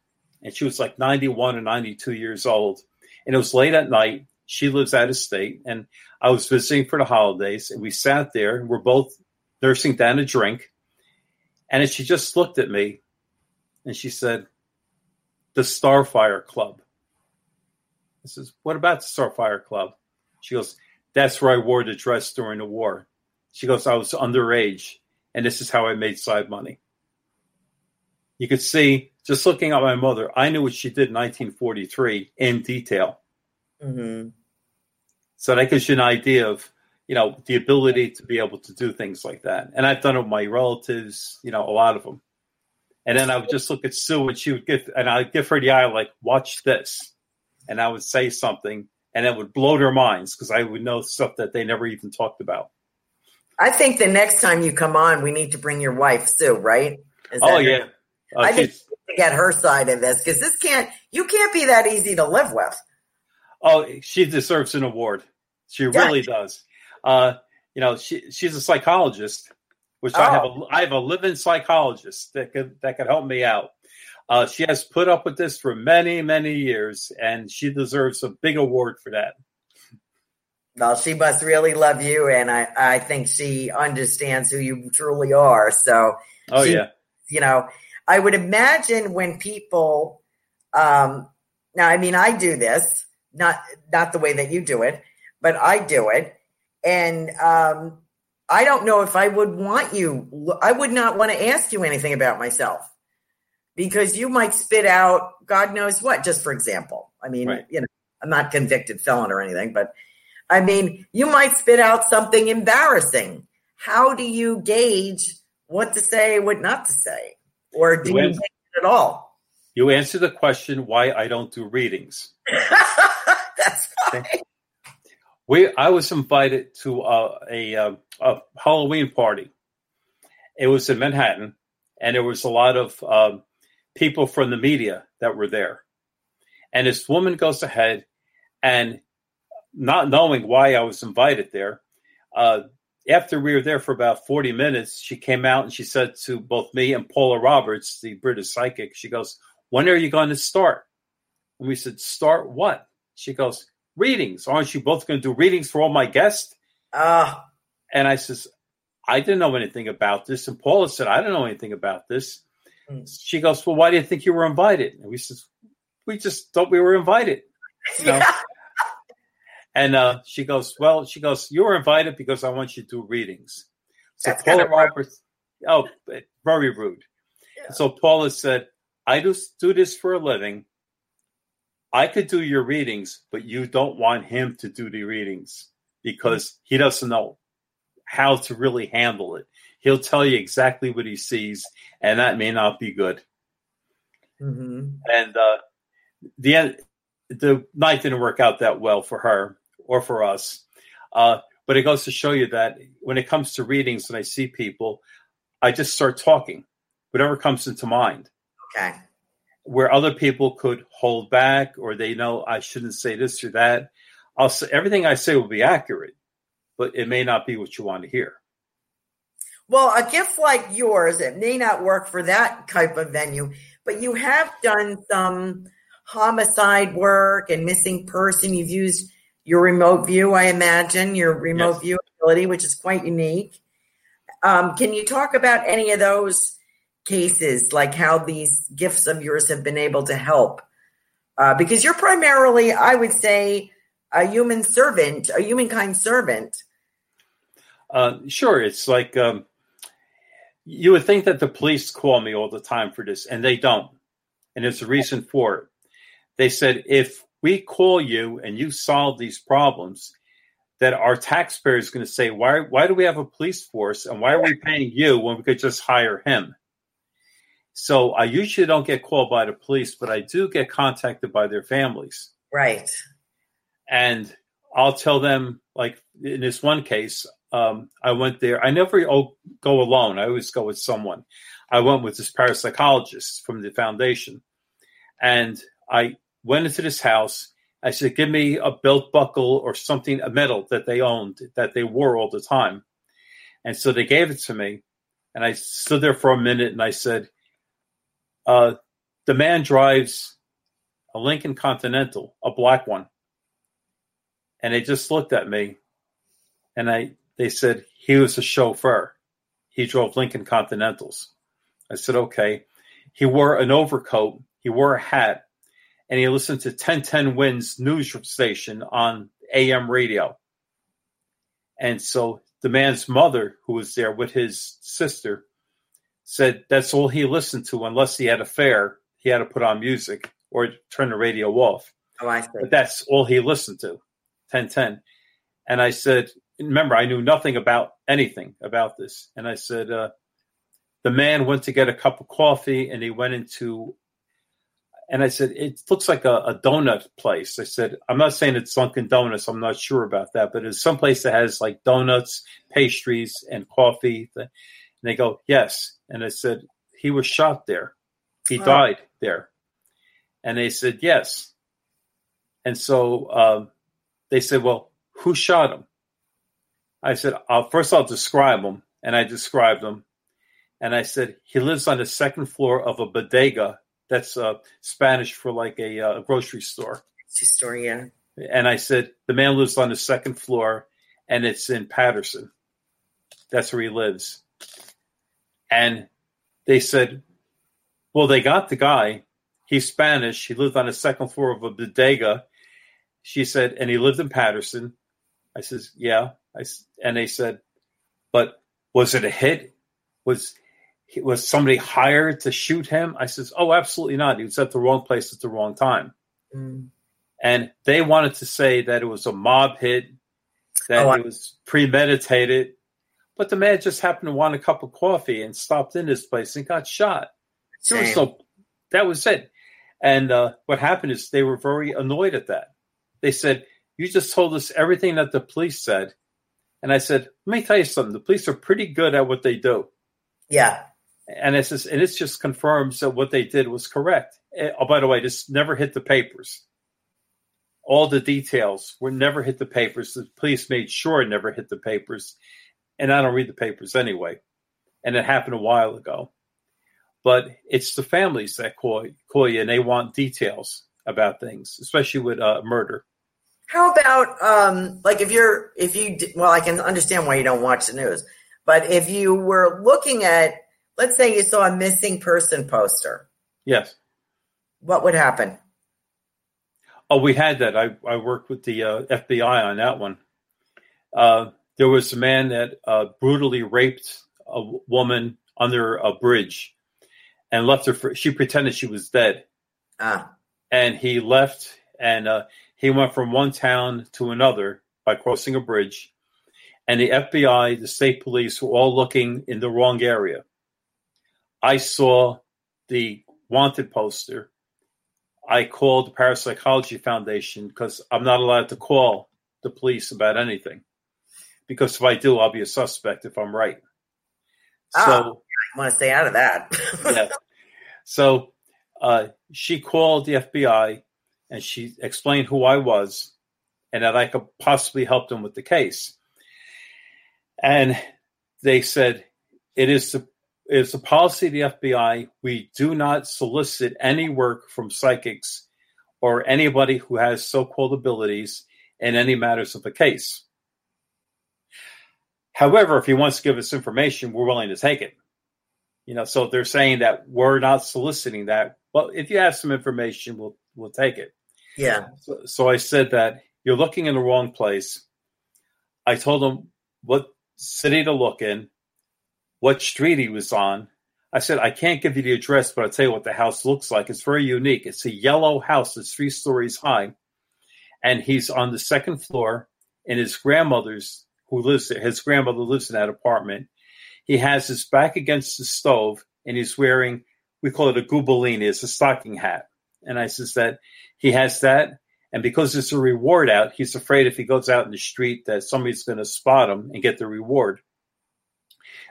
and she was like ninety-one or ninety-two years old, and it was late at night. She lives out of state, and I was visiting for the holidays, and we sat there, and we're both nursing down a drink, and she just looked at me, and she said, "The Starfire Club." I says, "What about the Starfire Club?" She goes, "That's where I wore the dress during the war." She goes, "I was underage, and this is how I made side money." You could see just looking at my mother, I knew what she did in 1943 in detail. Hmm So that gives you an idea of, you know, the ability to be able to do things like that. And I've done it with my relatives, you know, a lot of them. And then I would just look at Sue and she would give, and I'd give her the eye like, watch this. And I would say something and it would blow their minds because I would know stuff that they never even talked about. I think the next time you come on, we need to bring your wife, Sue, right? Is Oh, yeah. Uh, I think she's- to get her side of this because this can't, you can't be that easy to live with. Oh, she deserves an award. She really does. Uh, you know, she she's a psychologist, which I have a I have a living psychologist that could that could help me out. Uh, she has put up with this for many many years, and she deserves a big award for that. Well, she must really love you, and I, I think she understands who you truly are. So, Oh she- yeah, you know, I would imagine when people, um, now, I mean, I do this, not not the way that you do it, but I do it, and um, I don't know if I would want you. I would not want to ask you anything about myself because you might spit out God knows what. Just for example, I mean, Right. you know, I'm not convicted felon or anything, but I mean, you might spit out something embarrassing. How do you gauge what to say, what not to say, or do You you it at all? You answer the question why I don't do readings. That's fine. We I was invited to a, a, uh, a Halloween party. It was in Manhattan, and there was a lot of um, people from the media that were there. And this woman goes ahead, and not knowing why I was invited there, uh, after we were there for about forty minutes, she came out and she said to both me and Paula Roberts, the British psychic, she goes, "When are you going to start?" And we said, "Start what?" She goes, readings. Aren't you both going to do readings for all my guests? Ah, And I says, I didn't know anything about this. And Paula said, I don't know anything about this. Mm. She goes, Well, why do you think you were invited? And we says, We just thought we were invited. You know? and uh, she goes, Well, she goes, You were invited because I want you to do readings. So That's Paula Roberts, oh, very rude. So Paula said, I just do this for a living. I could do your readings, but you don't want him to do the readings because he doesn't know how to really handle it. He'll tell you exactly what he sees, and that may not be good. Mm-hmm. And uh, the end, the night didn't work out that well for her or for us. Uh, but it goes to show you that when it comes to readings, when I see people, I just start talking, whatever comes into mind. Okay. Where other people could hold back or they know I shouldn't say this or that. I'll say everything I say will be accurate, but it may not be what you want to hear. Well, a gift like yours, it may not work for that type of venue, but you have done some homicide work and missing person. You've used your remote view, I imagine, your remote Yes. view ability, which is quite unique. Um, can you talk about any of those cases, like how these gifts of yours have been able to help? Uh, because you're primarily, I would say, a human servant, a humankind servant. Uh, sure, it's like um, you would think that the police call me all the time for this, and they don't. And there's a reason for it. They said if we call you and you solve these problems, that our taxpayers going to say, why, why do we have a police force and why are we paying you when we could just hire him? So I usually don't get called by the police, but I do get contacted by their families. Right. And I'll tell them, like in this one case, um, I went there. I never go alone. I always go with someone. I went with this parapsychologist from the foundation. And I went into this house. I said, give me a belt buckle or something, a medal that they owned, that they wore all the time. And so they gave it to me. And I stood there for a minute and I said, uh, the man drives a Lincoln Continental, a black one. And they just looked at me and I they said he was a chauffeur. He drove Lincoln Continentals. I said, okay. He wore an overcoat, he wore a hat, and he listened to 1010 WINS news station on AM radio. And so the man's mother, who was there with his sister, said that's all he listened to unless he had a fare. He had to put on music or turn the radio off. Oh, I see. But that's all he listened to, 1010. And I said, remember, I knew nothing about anything about this. And I said, uh, the man went to get a cup of coffee and he went into, and I said, it looks like a, a donut place. I said, I'm not saying it's Dunkin' Donuts. I'm not sure about that, but it's some place that has like donuts, pastries, and coffee. And they go, yes. And I said, he was shot there. He Oh. died there. And they said, yes. And so um, they said, well, who shot him? I said, uh, first I'll describe him. And I described him. And I said, he lives on the second floor of a bodega. That's uh, Spanish for like a uh, grocery store. Store, yeah. And I said, the man lives on the second floor and it's in Paterson. That's where he lives. And they said, well, they got the guy. He's Spanish. He lived on the second floor of a bodega. She said, and he lived in Paterson. I says, yeah. I, and they said, but was it a hit? Was was somebody hired to shoot him? I says, oh, absolutely not. He was at the wrong place at the wrong time. Mm. And they wanted to say that it was a mob hit, that Oh, it was premeditated. But the man just happened to want a cup of coffee and stopped in this place and got shot. There was no, that was it. And uh, what happened is they were very annoyed at that. They said, You just told us everything that the police said. And I said, Let me tell you something. The police are pretty good at what they do. Yeah. And it says, and it just confirms that what they did was correct. Eh, Oh, by the way, this never hit the papers. All the details were never hit the papers. The police made sure it never hit the papers. And I don't read the papers anyway. And it happened a while ago. But it's the families that call, call you and they want details about things, especially with uh, murder. How about um, like if you're if you well, I can understand why you don't watch the news, but if you were looking at, let's say you saw a missing person poster, Yes. what would happen? Oh, we had that. I, I worked with the uh, FBI on that one. Uh, there was a man that uh, brutally raped a woman under a bridge and left her. For, she pretended she was dead. Ah. And he left and uh, he went from one town to another by crossing a bridge. And the FBI, the state police were all looking in the wrong area. I saw the wanted poster. I called the Parapsychology Foundation because I'm not allowed to call the police about anything. Because if I do, I'll be a suspect if I'm right. Ah, So, I want to stay out of that. yeah. So uh, she called the FBI and she explained who I was and that I could possibly help them with the case. And they said, it is the it is the policy of the FBI. We do not solicit any work from psychics or anybody who has so-called abilities in any matters of the case. However, if he wants to give us information, we're willing to take it. You know, so they're saying that we're not soliciting that. Well, if you have some information, we'll we'll take it. yeah. So, so I said that you're looking in the wrong place. I told him what city to look in, what street he was on. I said, I can't give you the address, but I'll tell you what the house looks like. It's very unique. It's a yellow house that's three stories high. And he's on the second floor, and his grandmother's, who lives there, his grandmother lives in that apartment. He has his back against the stove, and he's wearing, we call it a gubelini, it's a stocking hat. And I says that he has that, and because it's a reward out, he's afraid if he goes out in the street that somebody's going to spot him and get the reward.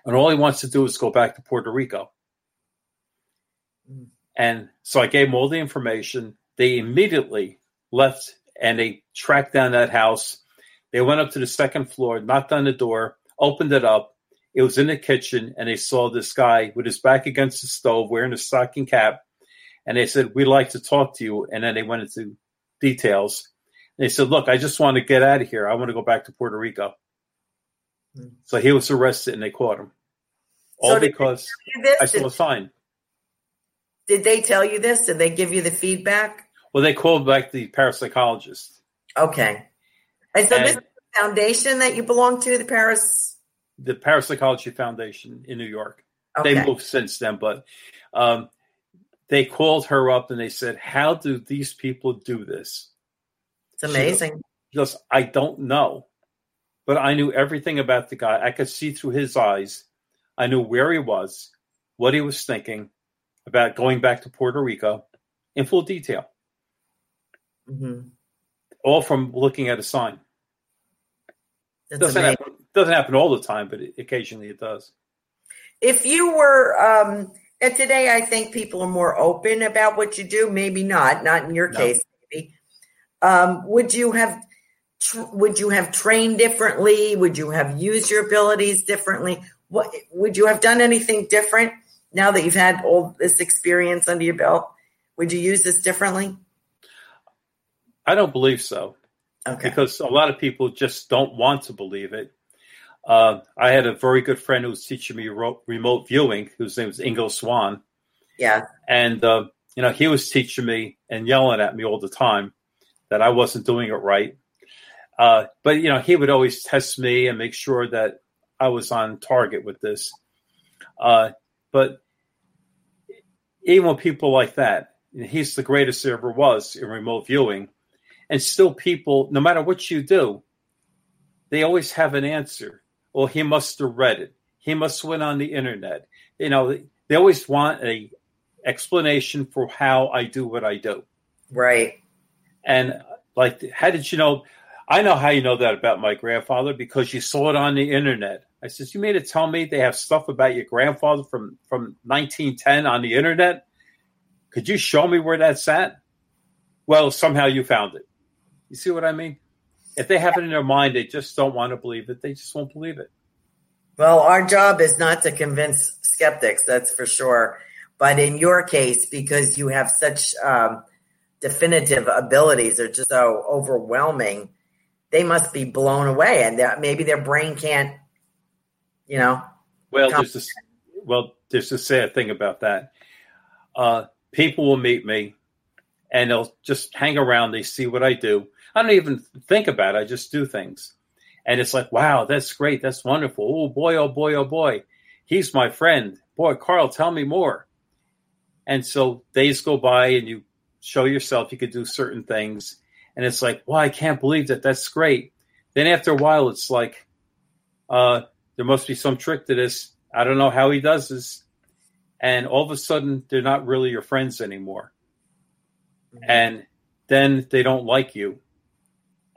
And all he wants to do is go back to Puerto Rico. Hmm. And so I gave him all the information. They immediately left and they tracked down that house. They went up to the second floor, knocked on the door, opened it up. It was in the kitchen, and they saw this guy with his back against the stove wearing a stocking cap. And they said, We'd like to talk to you. And then they went into details. They said, Look, I just want to get out of here. I want to go back to Puerto Rico. Hmm. So he was arrested and they caught him. All So did because tell you this? I saw a sign. Did they tell you this? Did they give you the feedback? Well, they called back the parapsychologist. Okay. And so this is And- the foundation that you belong to, the Paris. the Parapsychology Foundation in New York. Okay. They moved since then, but um, they called her up and they said, "How do these people do this?" It's amazing. She goes, "I don't know, but I knew everything about the guy. I could see through his eyes. I knew where he was, what he was thinking about going back to Puerto Rico in full detail, Mhm. all from looking at a sign. That's doesn't amazing. happen, doesn't happen all the time, but occasionally it does." If you were, um, and today I think people are more open about what you do. Maybe not, not in your No. case. Maybe. Um, would you have, tr- would you have trained differently? Would you have used your abilities differently? What would you have done anything different now that you've had all this experience under your belt? Would you use this differently? I don't believe so. Okay. Because a lot of people just don't want to believe it. Uh, I had a very good friend who was teaching me ro- remote viewing, whose name was Ingo Swann. Yeah. And, uh, you know, he was teaching me and yelling at me all the time that I wasn't doing it right. Uh, but, you know, he would always test me and make sure that I was on target with this. Uh, but even with people like that, he's the greatest there ever was in remote viewing. And still, people, no matter what you do, they always have an answer. Well, he must have read it. He must have went on the internet. You know, they always want a explanation for how I do what I do. Right. And like, how did you know? I know how you know that about my grandfather because you saw it on the internet. I says, you mean to tell me they have stuff about your grandfather from from 1910 on the internet. Could you show me where that's at? Well, somehow you found it. You see what I mean? If they have it in their mind, they just don't want to believe it. They just won't believe it. Well, our job is not to convince skeptics, that's for sure. But in your case, because you have such um, definitive abilities are just so overwhelming. They must be blown away, and maybe their brain can't, you know. Well, there's this, well, there's a sad thing about that. Uh, people will meet me, and they'll just hang around. They see what I do. I don't even think about it. I just do things, and it's like, wow, that's great. That's wonderful. Oh boy, oh boy, oh boy, he's my friend. Boy, Carl, tell me more. And so days go by, and you show yourself you could do certain things. And it's like, well, I can't believe that. That's great. Then after a while, it's like, uh, there must be some trick to this. I don't know how he does this. And all of a sudden, they're not really your friends anymore. Mm-hmm. And then they don't like you.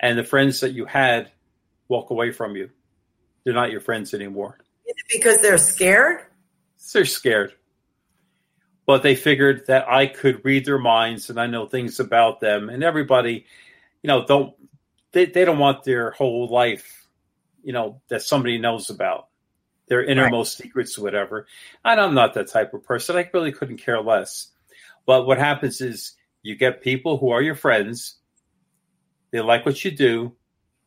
And the friends that you had walk away from you. They're not your friends anymore. because they're scared? They're scared but they figured that I could read their minds and I know things about them. And everybody, you know, don't they, they don't want their whole life, you know, that somebody knows about their innermost right. secrets, whatever. And I'm not that type of person. I really couldn't care less. But what happens is you get people who are your friends. They like what you do.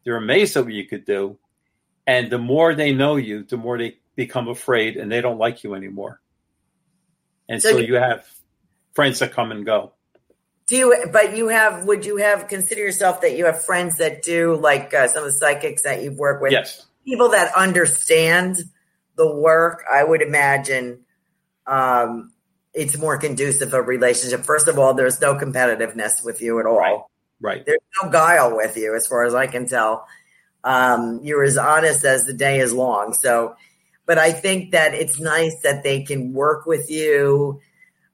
They're amazed at what you could do. And the more they know you, the more they become afraid and they don't like you anymore and so, so you, have friends that come and go. Do you? But you have? Would you have consider yourself that you have friends that do like uh, some of the psychics that you've worked with? Yes. People that understand the work. I would imagine um, it's more conducive of a relationship. First of all, there's no competitiveness with you at all. Right. Right. There's no guile with you, as far as I can tell. Um, you're as honest as the day is long. So but I think that it's nice that they can work with you,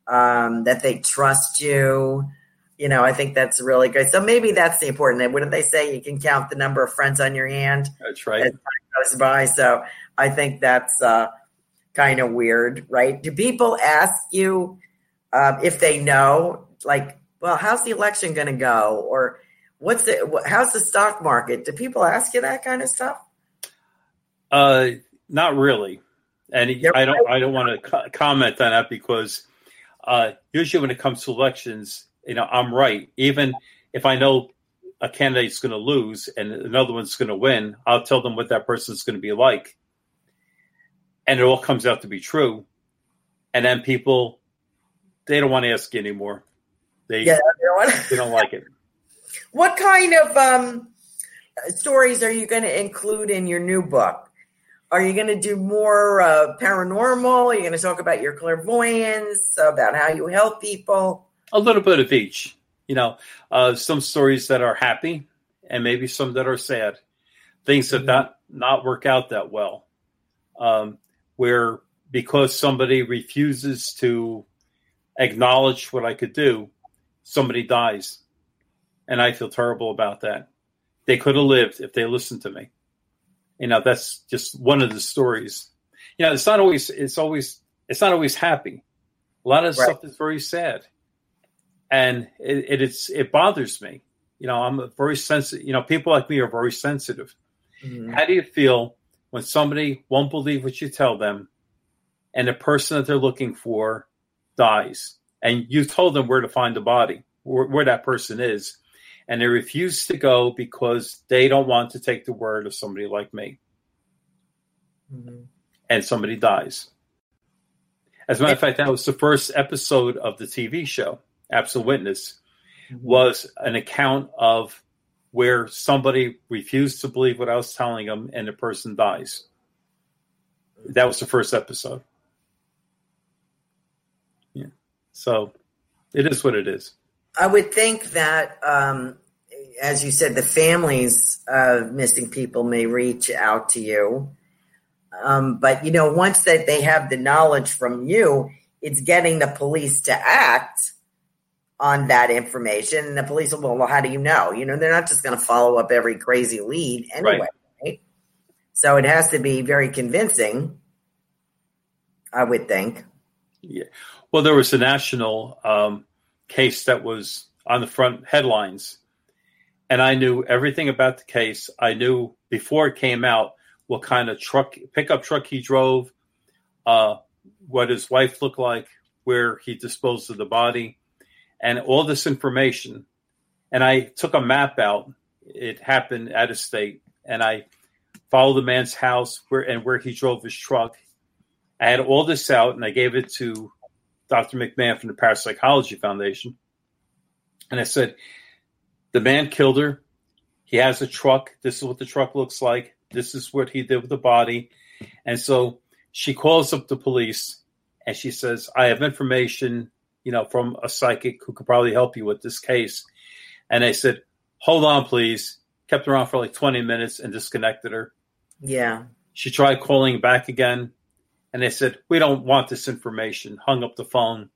um, that they trust you. You know, I think that's really good. So maybe that's the important thing. Wouldn't they say you can count the number of friends on your hand? That's right. As time goes by. So I think that's uh, kind of weird, right? Do people ask you um, if they know, like, well, how's the election going to go, or what's the how's the stock market? Do people ask you that kind of stuff? Uh, not really, and I don't. I don't want to co- comment on that because uh, usually when it comes to elections, you know, I'm right. Even if I know a candidate's going to lose and another one's going to win, I'll tell them what that person's going to be like, and it all comes out to be true. And then people, they don't want to ask anymore. They, yeah, they, don't, they don't like it. What kind of um, stories are you going to include in your new book? Are you going to do more uh, paranormal? Are you going to talk about your clairvoyance, about how you help people? A little bit of each. You know, uh, some stories that are happy and maybe some that are sad. Things that mm-hmm. not not work out that well. Um, where because somebody refuses to acknowledge what I could do, somebody dies. And I feel terrible about that. They could have lived if they listened to me you know that's just one of the stories you know it's not always it's always it's not always happy a lot of right. stuff is very sad and it, it, it's it bothers me you know i'm very sensitive you know people like me are very sensitive mm-hmm. how do you feel when somebody won't believe what you tell them and the person that they're looking for dies and you told them where to find the body where, where that person is and they refuse to go because they don't want to take the word of somebody like me. Mm-hmm. And somebody dies. As a matter of fact, that was the first episode of the TV show, Absolute Witness, mm-hmm. was an account of where somebody refused to believe what I was telling them and the person dies. That was the first episode. Yeah. So it is what it is. I would think that, um, as you said, the families of missing people may reach out to you. Um, but you know, once that they have the knowledge from you, it's getting the police to act on that information. And the police will, well, how do you know? You know, they're not just going to follow up every crazy lead anyway. Right. right. So it has to be very convincing, I would think. Yeah. Well, there was a national um, case that was on the front headlines. And I knew everything about the case. I knew before it came out what kind of truck, pickup truck he drove, uh, what his wife looked like, where he disposed of the body. and all this information. And I took a map out. It happened out of state, and I followed the man's house where and where he drove his truck. I had all this out, and I gave it to Dr. McMahon from the Parapsychology Foundation. And I said, the man killed her. He has a truck. This is what the truck looks like. This is what he did with the body. And so she calls up the police and she says, I have information, you know, from a psychic who could probably help you with this case. And I said, Hold on, please. Kept her on for like 20 minutes and disconnected her. Yeah. She tried calling back again. And they said, We don't want this information. Hung up the phone.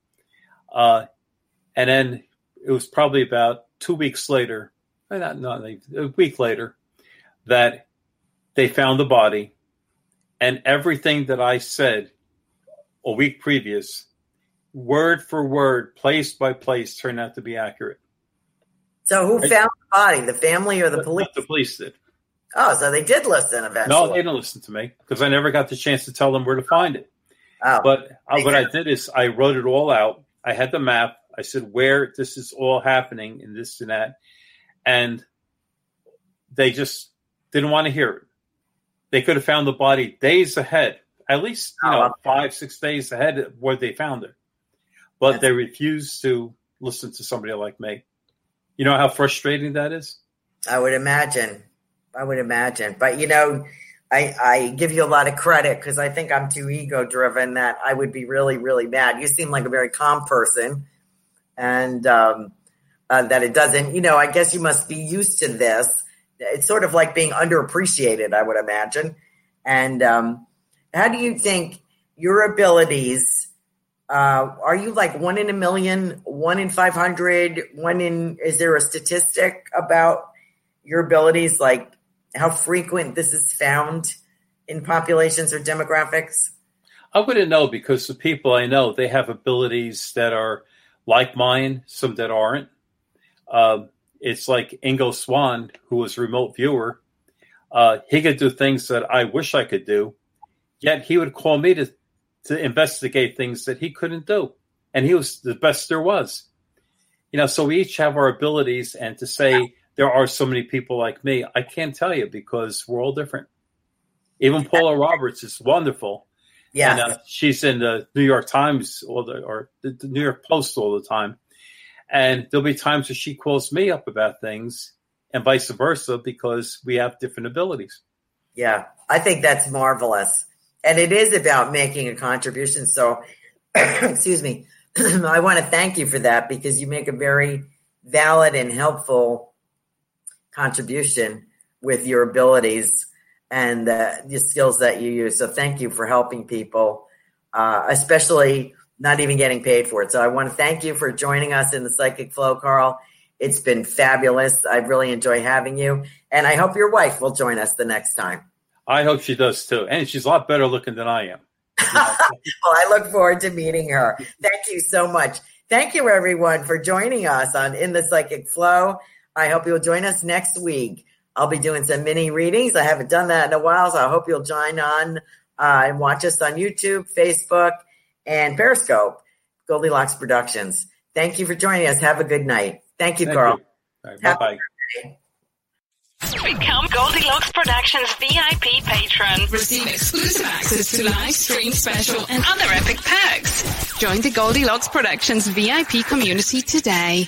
Uh, and then it was probably about two weeks later, not, not a week later, that they found the body. And everything that I said a week previous, word for word, place by place, turned out to be accurate. So who found the body? The family or the police? The police did. Oh, so they did listen eventually. No, they didn't listen to me because I never got the chance to tell them where to find it. Oh, but uh, what I did is I wrote it all out. I had the map. I said where this is all happening and this and that, and they just didn't want to hear it. They could have found the body days ahead, at least you know five, six days ahead of where they found it, but That's- they refused to listen to somebody like me. You know how frustrating that is. I would imagine. I would imagine. But you know, I, I give you a lot of credit because I think I'm too ego driven that I would be really, really mad. You seem like a very calm person, and um, uh, that it doesn't. You know, I guess you must be used to this. It's sort of like being underappreciated, I would imagine. And um, how do you think your abilities? Uh, are you like one in a million, one in 500, one in, is there a statistic about your abilities, like how frequent this is found in populations or demographics? I wouldn't know because the people I know they have abilities that are like mine, some that aren't. Uh, it's like Ingo Swann, who was remote viewer. Uh, he could do things that I wish I could do, yet he would call me to to investigate things that he couldn't do, and he was the best there was. You know, so we each have our abilities, and to say there are so many people like me, I can't tell you because we're all different. Even Paula Roberts is wonderful. Yeah, and, uh, she's in the New York Times all the, or the, the New York Post all the time. And there'll be times that she calls me up about things, and vice versa, because we have different abilities. Yeah, I think that's marvelous. And it is about making a contribution. So, excuse me, I want to thank you for that because you make a very valid and helpful contribution with your abilities and uh, the skills that you use. So, thank you for helping people, uh, especially not even getting paid for it. So, I want to thank you for joining us in the Psychic Flow, Carl. It's been fabulous. I really enjoy having you. And I hope your wife will join us the next time. I hope she does too. And she's a lot better looking than I am. well, I look forward to meeting her. Thank you so much. Thank you, everyone, for joining us on In the Psychic Flow. I hope you'll join us next week. I'll be doing some mini readings. I haven't done that in a while, so I hope you'll join on uh, and watch us on YouTube, Facebook, and Periscope, Goldilocks Productions. Thank you for joining us. Have a good night. Thank you, Thank Carl. you. Right, bye bye. Become Goldilocks Productions VIP patron. Receive exclusive access to live stream special and other epic perks. Join the Goldilocks Productions VIP community today.